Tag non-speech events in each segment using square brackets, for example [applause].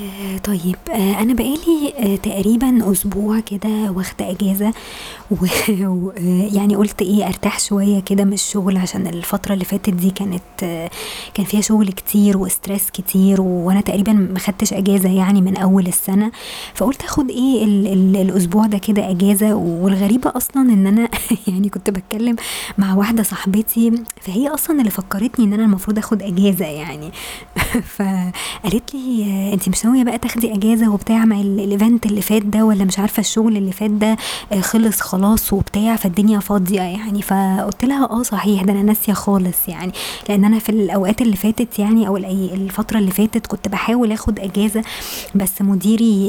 آآ طيب آآ أنا بقى لي آآ تقريبًا أسبوع كده واخدة إجازة و [laughs] ويعني قُلت إيه أرتاح شوية كده من الشغل عشان الفترة اللي فاتت دي كانت كان فيها شغل كتير وstress كتير وأنا تقريبًا ما خدتش إجازة يعني من أول السنة، فقُلت آخد إيه ال ال الأسبوع ده كده إجازة والغريبة أصلًا إن أنا [laughs] يعني كنت باتكلم مع واحدة صاحبتي فهي أصلًا اللي فكّرتني إن أنا المفروض آخد إجازة يعني. [laughs] فقالت لي: "أنتِ مش ناوية بقى تاخدي إجازة وبتاع مع ال الevent اللي فات ده والّا مش عارفة الشغل اللي فات ده آآ خلص خلاص وبتاع فالدنيا فاضية يعني." فقُلت لها: "آه صحيح ده أنا ناسية خالص يعني." لإن أنا في الأوقات اللي فاتت يعني أو الأي الفترة اللي فاتت كنت باحاول آخد إجازة بس مديري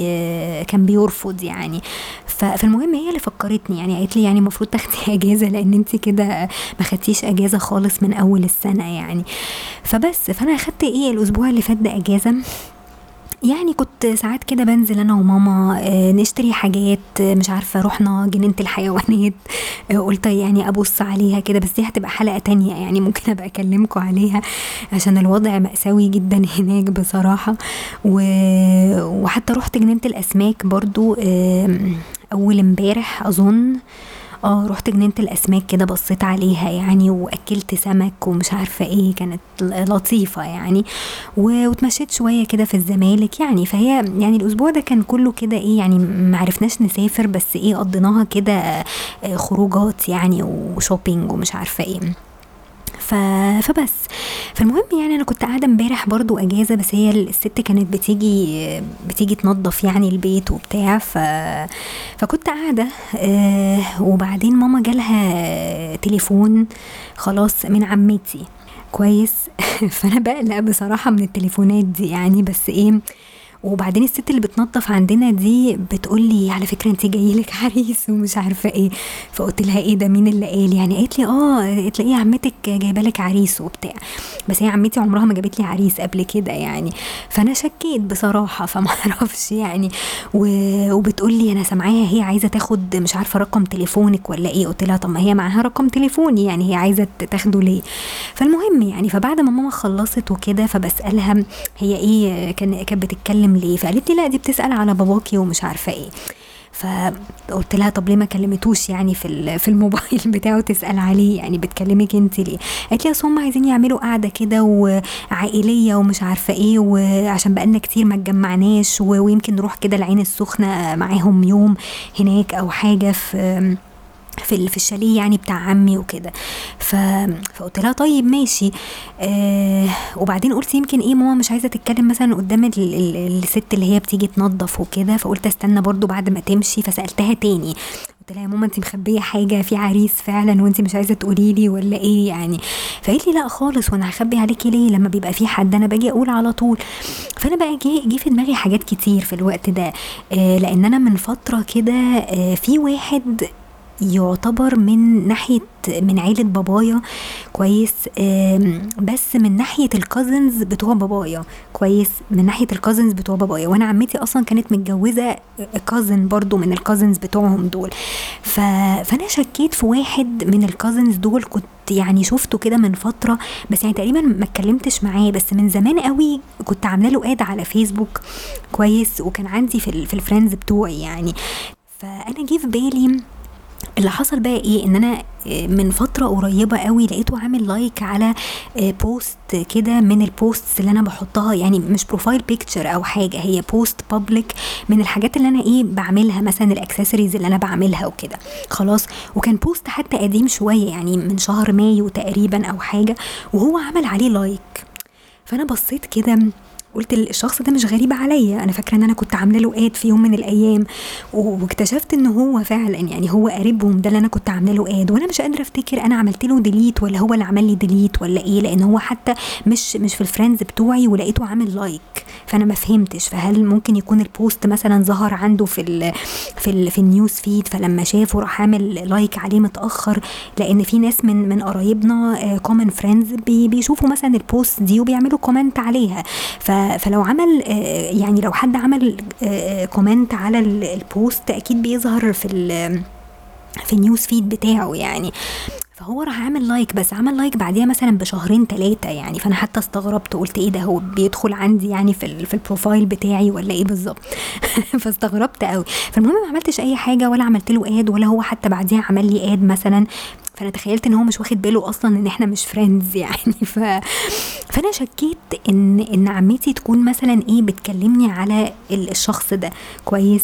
كان بيرفض يعني، فالمهم هي اللي فكّرتني يعني قالت لي: "يعني المفروض تاخدي [laughs] إجازة لإن أنتِ كده ما خدتيش إجازة خالص من أول السنة يعني." فبس، فأنا أخدت إيه الأسبوع اللي فات ده إجازة، يعني كنت ساعات كده بانزل أنا وماما آآ نشتري حاجات مش عارفة رُحنا جنينة الحيوانات قُلت يعني أبُص عليها كده بس دي هتبقى حلقة تانية يعني ممكن أبقى أكلمكم عليها عشان الوضع مأساوي جدًا [laughs] هناك بصراحة. و وحتى رُحت جنينة الأسماك برضه آمم أول امبارح أظن، آه رُحت جنينة الأسماك كده بصيت عليها يعني وأكلت سمك ومش عارفة إيه كانت ل لطيفة يعني واتمشيت شوية كده في الزمالك يعني فهي يعني الأسبوع ده كان كله كده إيه يعني ما عرفناش نسافر بس إيه قضيناها كده آآ خروجات يعني وshopping ومش عارفة إيه. ف فبس، فالمهم يعني أنا كنت قاعدة امبارح برضه إجازة بس هي الست كانت بتيجي بتيجي تنضف يعني البيت وبتاع ف فكنت قاعدة آآ وبعدين ماما جالها تليفون خلاص من عمتي. كويس، [laughs] فأنا باقلق بصراحة من التليفونات دي يعني بس إيه وبعدين الست اللي بتنضف عندنا دي بتقول لي: "على فكرة أنتِ جاي لِك عريس." ومش عارفة إيه، فقُلت لها: "إيه ده مين اللي قال يعني؟" قالت لي: "آه تلاقي عمتِك جايبة لِك عريس وبتاع." بس هي عمتي عمرها ما جابت لي عريس قبل كده يعني، فأنا شكيت بصراحة فما [laughs] أعرفش يعني و وبتقول لي: "أنا سامعاها هي عايزة تاخد مش عارفة رقم تليفونِك والّا إيه." قُلت لها: "طب ما هي معاها رقم تليفوني يعني هي عايزة ت تاخده ليه؟" فالمهم يعني فبعد ما ماما خلّصت وكده فباسألها هي إيه كان كانت بتتكلم ليه؟ فقالت لي: "لأ دي بتسأل على باباكِ ومش عارفة إيه." فقُلت لها: "طب ليه ما كلمتوش يعني في [laughs] في الموبايل بتاعه تسأل عليه يعني بتكلمِك أنتِ ليه؟" قالت لي: "أصل هُم عايزين يعملوا قعدة كده وعائلية ومش عارفة إيه وعشان بقى لنا كتير ما اتجمعناش ويمكن نروح كده العين السخنة معاهم يوم هناك أو حاجة في في في الشاليه يعني بتاع عمي وكده." ف فقُلت لها: "طيب ماشي." آآ وبعدين قُلت يمكن إيه ماما مش عايزة تتكلم مثلًا قدّام ال ال الست اللي هي بتيجي تنضف وكده فقُلت أستنى برضه بعد ما تمشي فسألتها تاني، قُلت لها: "يا ماما أنتِ مخبية حاجة في عريس فعلًا وأنتِ مش عايزة تقولي لي والّا إيه يعني؟" فقالت لي: "لأ خالص هو أنا هاخبي عليكِ ليه لمّا بيبقى في حد أنا باجي أقول على طول." فأنا بقى جه جه في دماغي حاجات كتير في الوقت ده آآ لإن أنا من فترة كده آآ في واحد يعتبر من ناحية من عيلة بابايا كويس، بس من ناحية الcousins بتوع بابايا كويس، من ناحية الcousins بتوع بابايا. وأنا عمتي أصلًا كانت متجوزة cousin برضه من الcousins بتوعهم دول، ف فأنا شكيت في واحد من الcousins دول كنت يعني شُفته كده من فترة بس يعني تقريبًا ما اتكلمتش معاه. بس من زمان أوي كنت عاملة له add على فيسبوك كويس، وكان عندي في في الfriends بتوعي يعني، فأنا جه في بالي اللي حصل بقى إيه؟ إن أنا من فترة قريبة أوي لقيته عامل like على آآ post كده من الposts اللي أنا باحطها يعني مش profile picture أو حاجة هي post public من الحاجات اللي أنا إيه؟ باعملها مثلًا الaccessories اللي أنا باعملها وكده. خلاص، وكان post حتى قديم شوية يعني من شهر مايو تقريبًا أو حاجة وهو عمل عليه like. فأنا بصيت كده قُلت ال الشخص ده مش غريب عليَّ، أنا فاكرة إن أنا كنت عاملة له add في يوم من الأيام. و واكتشفت إن هو فعلًا يعني هو قريبهم. ده اللي أنا كنت عاملة له add وأنا مش قادرة أفتكر أنا عملت له delete والّا هو اللي عمل لي delete والّا إيه، لإن هو حتى مش مش في الfriends بتوعي ولقيته عامل like. فأنا ما فهمتش، فهل ممكن يكون ال post مثلًا ظهر عنده في في في ال news feed فلمّا شافه راح عامل like عليه متأخر، لإن في ناس من من قرايبنا common friends بي بيشوفوا مثلًا ال post دي وبيعملوا comment عليها، فلو عمل آآ يعني لو حد عمل آآ comment على ال ال post أكيد بيظهر في في ال news feed بتاعه يعني، فهو راح عامل like بس عمل like بعديها مثلا بشهرين ثلاثة يعني. فأنا حتى استغربت قلت إيه ده هو بيدخل عندي يعني في في ال profile بتاعي ولا إيه بالظبط؟ [laughs] فاستغربت قوي. فالمهم ما عملتش أي حاجة ولا عملت له add ولا هو حتى بعديها عمل لي add مثلا. فأنا تخيلت إن هو مش واخد باله أصلا إن إحنا مش friends [laughs] يعني. ف... فأنا شكيت إن إن عمتي تكون مثلا إيه بتكلمني على الشخص ده. كويس.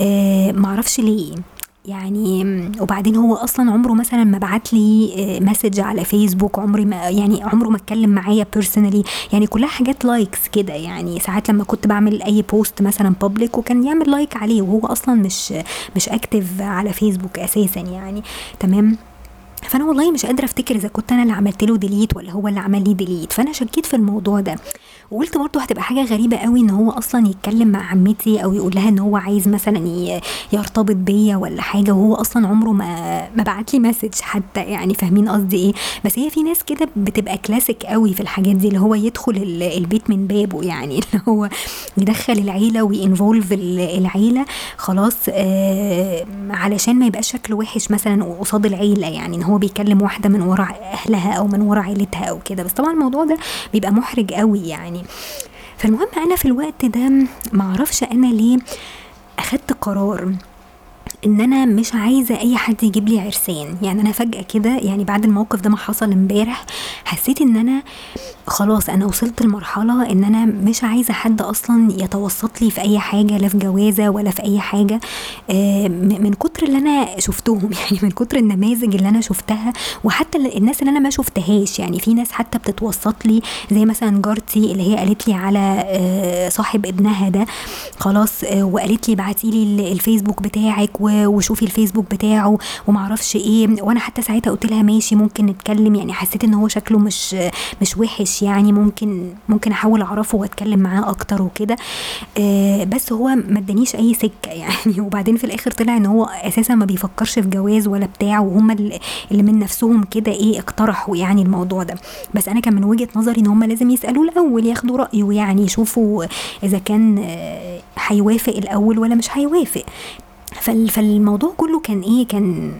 آه معرفش ليه. يعني وبعدين هو أصلا عمره مثلا ما بعت لي message على فيسبوك عمري ما يعني عمره ما اتكلم معايا personally يعني كلها حاجات likes كده يعني. ساعات لما كنت بعمل أي post مثلا public وكان يعمل like عليه وهو أصلا مش مش active على فيسبوك أساسا يعني. تمام؟ فأنا والله مش قادرة أفتكر إذا كنت أنا اللي عملت له delete ولا هو اللي عمل لي delete فأنا شكيت في الموضوع ده. وقلت برضه هتبقى حاجة غريبة قوي إن هو أصلا يتكلم مع عمتي أو يقول لها إن هو عايز مثلا يرتبط بيا ولا حاجة وهو أصلا عمره ما ما بعت لي message حتى يعني فاهمين قصدي إيه. بس هي في ناس كده بتبقى كلاسيك قوي في الحاجات دي اللي هو يدخل البيت من بابه يعني. [laughs] اللي هو يدخل العيلة وينفولف العيلة خلاص آه علشان ما يبقاش شكله وحش مثلا قصاد العيلة يعني إن هو بيكلم واحدة من ورا أهلها أو من ورا عيلتها أو كده. بس طبعا الموضوع ده بيبقى محرج قوي يعني. فالمهم أنا في الوقت ده معرفش أنا ليه أخدت قرار إن أنا مش عايزة أي حد يجيب لي عرسان. يعني أنا فجأة كده يعني بعد الموقف ده ما حصل امبارح حسيت إن أنا خلاص أنا وصلت لمرحلة إن أنا مش عايزة حد أصلا يتوسط لي في أي حاجة لا في جوازة ولا في أي حاجة. آه من كتر اللي أنا شفتهم [laughs] يعني من كتر النماذج اللي أنا شفتها وحتى الناس اللي أنا ما شفتهاش. يعني في ناس حتى بتتوسط لي زي مثلا جارتي اللي هي قالت لي على آه صاحب ابنها ده خلاص آه وقالت لي ابعتي لي الفيسبوك بتاعك وشوفي الفيسبوك بتاعه ومعرفش إيه. وأنا حتى ساعتها قلت لها ماشي ممكن نتكلم. يعني حسيت إن هو شكله مش مش وحش. يعني ممكن ممكن أحاول أعرفه وأتكلم معاه أكتر وكده. آه بس هو ما ادانيش أي سكة [laughs] يعني وبعدين في الآخر طلع إن هو أساسا ما بيفكرش في جواز ولا بتاع وهم اللي من نفسهم كده إيه اقترحوا يعني الموضوع ده. بس أنا كان من وجهة نظري إن هم لازم يسألوه الأول ياخدوا رأيه يعني يشوفوا إذا كان هيوافق الأول ولا مش هيوافق. فالموضوع كله كان إيه كان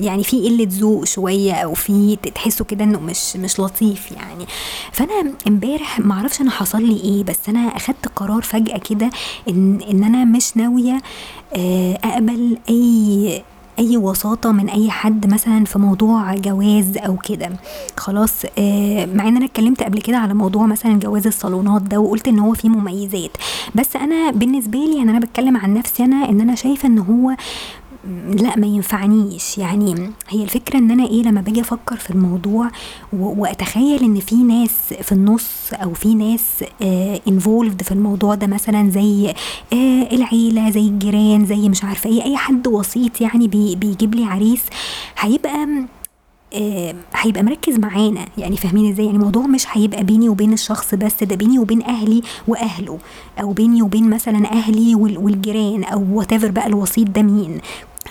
يعني في قلة ذوق شوية أو في تحسوا كده إنه مش مش لطيف يعني. فأنا امبارح ما أعرفش أنا حصل لي إيه بس أنا أخدت قرار فجأة كده ان إن أنا مش ناوية أقبل أي أي وساطة من أي حد مثلا في موضوع جواز أو كده. خلاص آه مع إن أنا اتكلمت قبل كده على موضوع مثلا جواز الصالونات ده وقلت إن هو فيه مميزات. بس أنا بالنسبة لي يعني أنا بتكلم عن نفسي أنا إن أنا شايفة إن هو لا ما ينفعنيش. يعني هي الفكرة إن أنا إيه لما باجي أفكر في الموضوع وأتخيل إن في ناس في النص أو في ناس involved آه في الموضوع ده مثلا زي آه العيلة زي الجيران زي مش عارفة إيه أي حد وسيط يعني بي بيجيب لي عريس هيبقى هيبقى مركز معانا. يعني فاهمين إزاي؟ يعني الموضوع مش هيبقى بيني وبين الشخص بس ده بيني وبين أهلي وأهله أو بيني وبين مثلا أهلي والجيران أو وات بقى الوسيط ده مين.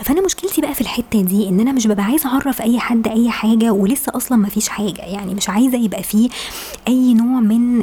فأنا مشكلتي بقى في الحتة دي إن أنا مش ببقى عايزة أعرف أي حد أي حاجة ولسه أصلا ما فيش حاجة. يعني مش عايزة يبقى فيه أي نوع من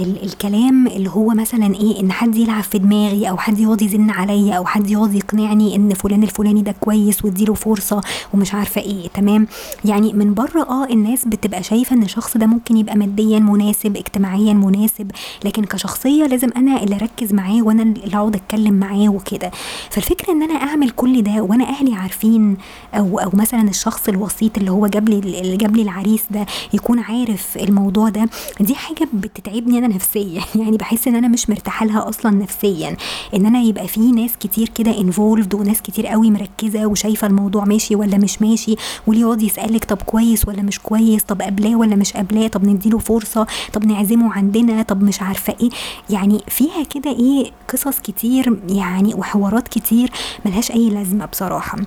ال ال الكلام اللي هو مثلا إيه إن حد يلعب في دماغي أو حد يقعد يزن عليا أو حد يقعد يقنعني إن فلان الفلاني ده كويس واديله فرصة ومش عارفة إيه تمام؟ يعني من بره آه الناس بتبقى شايفة إن الشخص ده ممكن يبقى ماديا مناسب اجتماعيا مناسب لكن كشخصية لازم أنا اللي أركز معاه وأنا اللي أقعد أتكلم معاه وكده. فالفكرة إن أنا أعمل كل ده وأنا أهلي عارفين أو أو مثلا الشخص الوسيط اللي هو جاب لي اللي جاب لي العريس ده يكون عارف الموضوع ده دي حاجة بتتعبني. أنا نفسيا. [laughs] يعني بحس إن أنا مش مرتاحة لها أصلا نفسيا. إن أنا يبقى في ناس كتير كده انفولد وناس كتير قوي مركزة وشايفة الموضوع ماشي ولا مش ماشي واللي يقعد يسألك طب كويس ولا مش كويس طب قبلاه ولا مش قبلاه طب نديله فرصة طب نعزمه عندنا طب مش عارفة إيه. يعني فيها كده إيه قصص كتير يعني وحوارات كتير ملهاش أي لازمة بصراحة.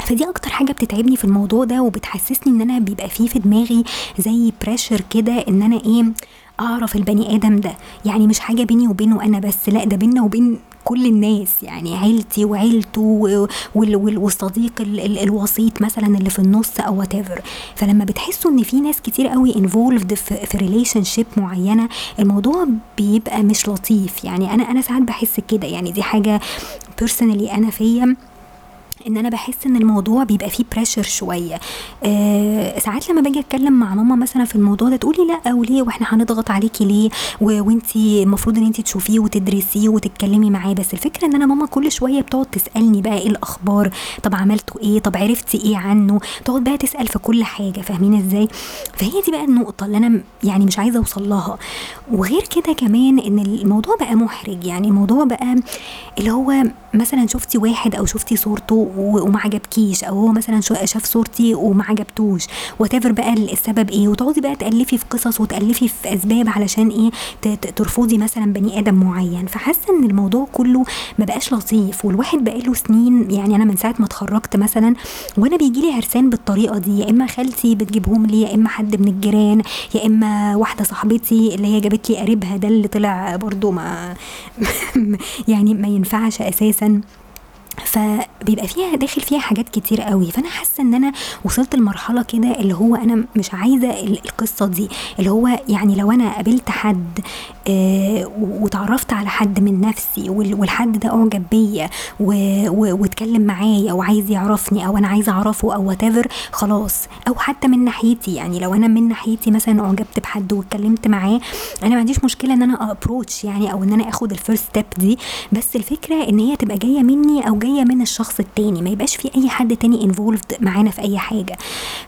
فدي أكتر حاجة بتتعبني في الموضوع ده وبتحسسني إن أنا بيبقى فيه في دماغي زي pressure كده إن أنا إيه أعرف البني آدم ده. يعني مش حاجة بيني وبينه أنا بس لا ده بينا وبين كل الناس. يعني عيلتي وعيلته والصديق ال ال الوسيط مثلا اللي في النص أو what فلما بتحسوا إن في ناس كتير قوي involved في relationship معينة الموضوع بيبقى مش لطيف. يعني أنا أنا ساعات بحس كده. يعني دي حاجة personally أنا فيا. إن أنا بحس إن الموضوع بيبقى فيه pressure شوية. أه ساعات لما باجي أتكلم مع ماما مثلا في الموضوع ده تقولي لأ وليه؟ وإحنا هنضغط عليكي ليه؟ وانتي المفروض إن انتي تشوفيه وتدرسيه وتتكلمي معاه. بس الفكرة إن أنا ماما كل شوية بتقعد تسألني بقى إيه الأخبار؟ طب عملتوا إيه؟ طب عرفتي إيه عنه؟ تقعد بقى تسأل في كل حاجة. فاهمين إزاي؟ فهي دي بقى النقطة اللي أنا يعني مش عايزة أوصل لها. وغير كده كمان إن الموضوع بقى محرج. يعني الموضوع بقى اللي هو مثلا شفتي واحد أو شفتي صورته وما عجبكيش أو هو مثلا شاف صورتي وما عجبتوش. وات بقى السبب إيه. وتقعدي بقى تألفي في قصص وتألفي في أسباب علشان إيه ترفضي مثلا بني آدم معين. فحاسة إن الموضوع كله ما بقاش لطيف والواحد بقاله سنين. يعني أنا من ساعة ما اتخرجت مثلا وأنا بيجي لي عرسان بالطريقة دي. يا إما خالتي بتجيبهم لي يا إما حد من الجيران يا إما واحدة صاحبتي اللي هي جابت لي قريبها. ده اللي طلع برضو ما [laughs] يعني ما ينفعش أساسا. فبيبقى فيها داخل فيها حاجات كتير قوي. فأنا حاسة إن أنا وصلت لمرحلة كده اللي هو أنا مش عايزة القصة دي. اللي هو يعني لو أنا قابلت حد آه وتعرفت على حد من نفسي والحد ده أعجب بيا واتكلم معايا وعايز يعرفني أو أنا عايزة أعرفه أو what خلاص. أو حتى من ناحيتي. يعني لو أنا من ناحيتي مثلا أعجبت بحد واتكلمت معاه أنا ما عنديش مشكلة إن أنا approach يعني أو إن أنا آخد ال first step دي. بس الفكرة إن هي تبقى جاية مني أو جاية من الشخص التاني ما يبقاش في أي حد تاني involved معانا في أي حاجة.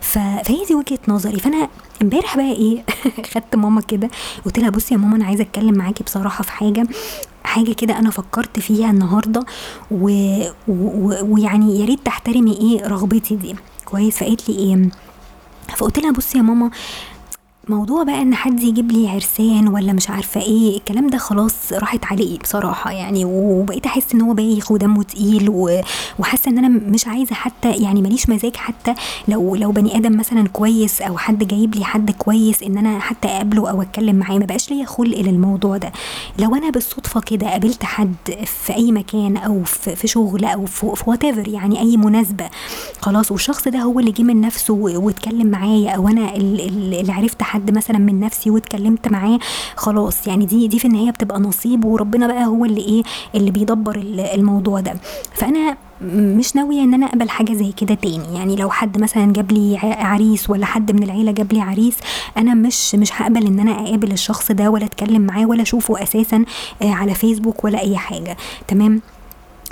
فهي دي وجهة نظري. فأنا امبارح بقى إيه [laughs] خدت ماما كده قلت لها بصي يا ماما أنا عايزة أتكلم معاكي بصراحة في حاجة حاجة كده أنا فكرت فيها النهارده ويعني يا ريت تحترمي إيه رغبتي دي. كويس؟ فقالت لي إيه؟ فقلت لها بصي يا ماما موضوع بقى إن حد يجيب لي عرسان ولا مش عارفة إيه الكلام ده خلاص راحت عليه بصراحة يعني وبقيت أحس إن هو بايخ ودمه تقيل وحاسة إن أنا مش عايزة حتى يعني ماليش مزاج حتى لو لو بني آدم مثلا كويس أو حد جايب لي حد كويس إن أنا حتى أقابله أو أتكلم معاه ما بقاش ليا خلق للموضوع ده. لو أنا بالصدفة كده قابلت حد في أي مكان أو في شغل أو في وات يعني أي مناسبة خلاص والشخص ده هو اللي جه من نفسه واتكلم معايا أو أنا اللي عرفت حد حد مثلا من نفسي واتكلمت معاه خلاص يعني دي دي في النهاية بتبقى نصيب وربنا بقى هو اللي إيه اللي بيدبر الموضوع ده. فأنا مش ناوية إن أنا أقبل حاجة زي كده تاني. يعني لو حد مثلا جاب لي عريس ولا حد من العيلة جاب لي عريس أنا مش مش هقبل إن أنا أقابل الشخص ده ولا أتكلم معاه ولا أشوفه أساسا آه، على فيسبوك ولا أي حاجة. تمام؟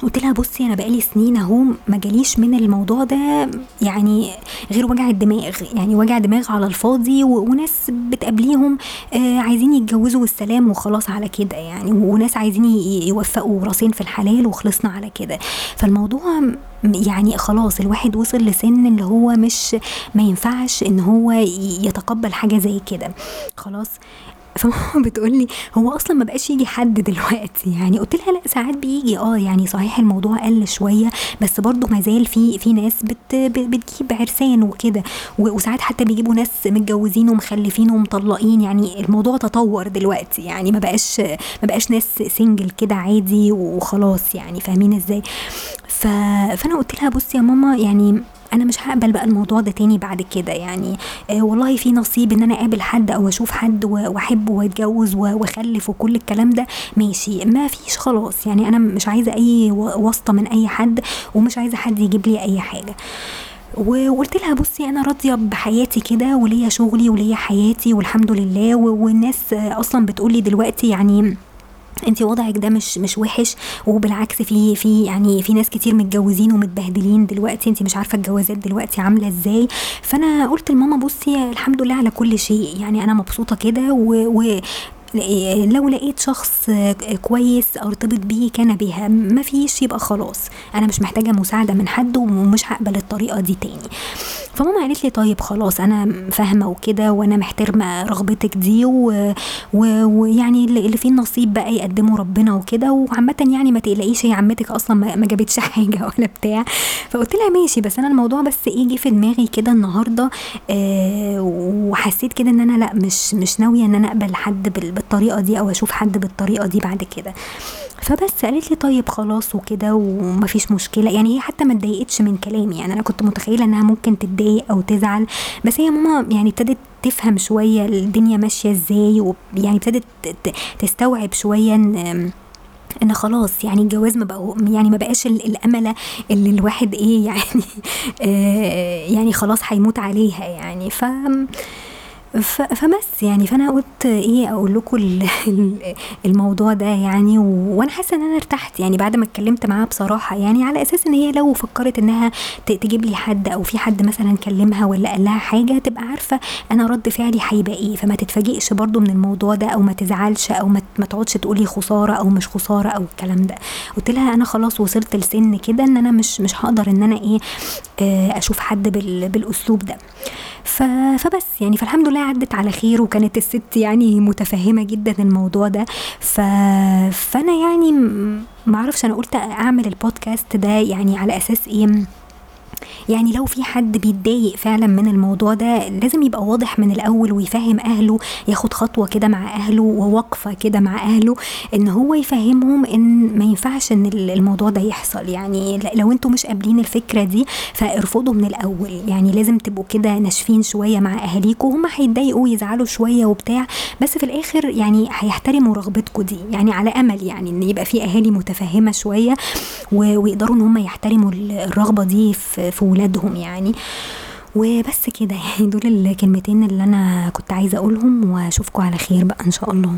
قلت لها بصي أنا بقالي سنين أهو ما جاليش من الموضوع ده يعني غير وجع الدماغ يعني وجع دماغ على الفاضي وناس بتقابليهم آه عايزين يتجوزوا والسلام وخلاص على كده يعني وناس عايزين يوفقوا راسين في الحلال وخلصنا على كده. فالموضوع يعني خلاص الواحد وصل لسن اللي هو مش ما ينفعش إن هو يتقبل حاجة زي كده. خلاص فماما [laughs] بتقول لي هو أصلا ما بقاش يجي حد دلوقتي. يعني قلت لها لا ساعات بيجي. آه يعني صحيح الموضوع قل شوية بس برضه ما زال في في ناس بت بتجيب عرسان وكده. وساعات حتى بيجيبوا ناس متجوزين ومخلفين ومطلقين. يعني الموضوع تطور دلوقتي. يعني ما بقاش ما بقاش ناس سنجل كده عادي وخلاص. يعني فاهمين إزاي؟ فأنا قلت لها بصي يا ماما يعني أنا مش هقبل بقى الموضوع ده تاني بعد كده يعني. آه والله في نصيب إن أنا أقابل حد أو أشوف حد وأحبه وأتجوز وأخلف وكل الكلام ده ماشي. ما فيش خلاص. يعني أنا مش عايزة أي واسطة من أي حد ومش عايزة حد يجيب لي أي حاجة. وقلت لها بصي أنا راضية بحياتي كده وليا شغلي وليا حياتي والحمد لله. والناس أصلا بتقولي دلوقتي يعني انت وضعك ده مش مش وحش وبالعكس في في يعني في ناس كتير متجوزين ومتبهدلين دلوقتي انت مش عارفة الجوازات دلوقتي عاملة إزاي. فأنا قلت لماما بصي الحمد لله على كل شيء يعني أنا مبسوطة كده و, و لو لقيت شخص كويس ارتبط بيه كان بها ما فيش يبقى خلاص. أنا مش محتاجة مساعدة من حد ومش هقبل الطريقة دي تاني. فماما قالت لي طيب خلاص أنا فاهمة وكده وأنا محترمة رغبتك دي ويعني اللي فيه النصيب بقى يقدمه ربنا وكده وعامة يعني ما تقلقيش هي عمتك أصلا ما جابتش [laughs] حاجة ولا بتاع. فقلت لها ماشي بس أنا الموضوع بس إيه جه في دماغي كده النهارده آه وحسيت كده إن أنا لأ مش مش ناوية إن أنا أقبل حد بالطريقة دي أو أشوف حد بالطريقة دي بعد كده. فبس قالت لي طيب خلاص وكده ومفيش مشكلة يعني هي حتى ما اتضايقتش من كلامي يعني أنا كنت متخيلة إنها ممكن تتضايق أو تزعل. بس هي ماما يعني ابتدت تفهم شوية الدنيا ماشية إزاي ويعني ابتدت تستوعب شوية إن إن خلاص يعني الجواز ما بقوا يعني ما بقاش الأملة اللي الواحد إيه يعني [laughs] آه يعني خلاص هيموت عليها يعني. ف فبس يعني. فأنا قلت إيه أقول لكم الموضوع ده يعني وأنا حاسة إن أنا ارتحت يعني بعد ما اتكلمت معاها بصراحة يعني على أساس إن هي لو فكرت إنها تجيب لي حد أو في حد مثلا كلمها ولا قال لها حاجة تبقى عارفة أنا رد فعلي هيبقى إيه. فما تتفاجئش برضو من الموضوع ده أو ما تزعلش أو ما تقعدش تقولي خسارة أو مش خسارة أو الكلام ده. قلت لها أنا خلاص وصلت لسن كده إن أنا مش مش هقدر إن أنا إيه أشوف حد بالأسلوب ده. فبس يعني. فالحمد لله عدت على خير وكانت الست يعني متفهمة جدا الموضوع ده. ف... فأنا يعني معرفش أنا قلت أعمل البودكاست ده يعني على أساس إيه؟ يعني لو في حد بيتضايق فعلا من الموضوع ده لازم يبقى واضح من الأول ويفهم أهله ياخد خطوة كده مع أهله ووقفة كده مع أهله إن هو يفهمهم إن ما ينفعش إن الموضوع ده يحصل. يعني لو أنتوا مش قابلين الفكرة دي فارفضوا من الأول. يعني لازم تبقوا كده ناشفين شوية مع اهاليكم هم هيتضايقوا ويزعلوا شوية وبتاع بس في الآخر يعني هيحترموا رغبتكم دي. يعني على أمل يعني إن يبقى في أهالي متفهمة شوية ويقدروا إن هم يحترموا الرغبة دي في في ولادهم يعني. وبس كده يعني دول الكلمتين اللي أنا كنت عايزة أقولهم واشوفكم على خير بقى إن شاء الله.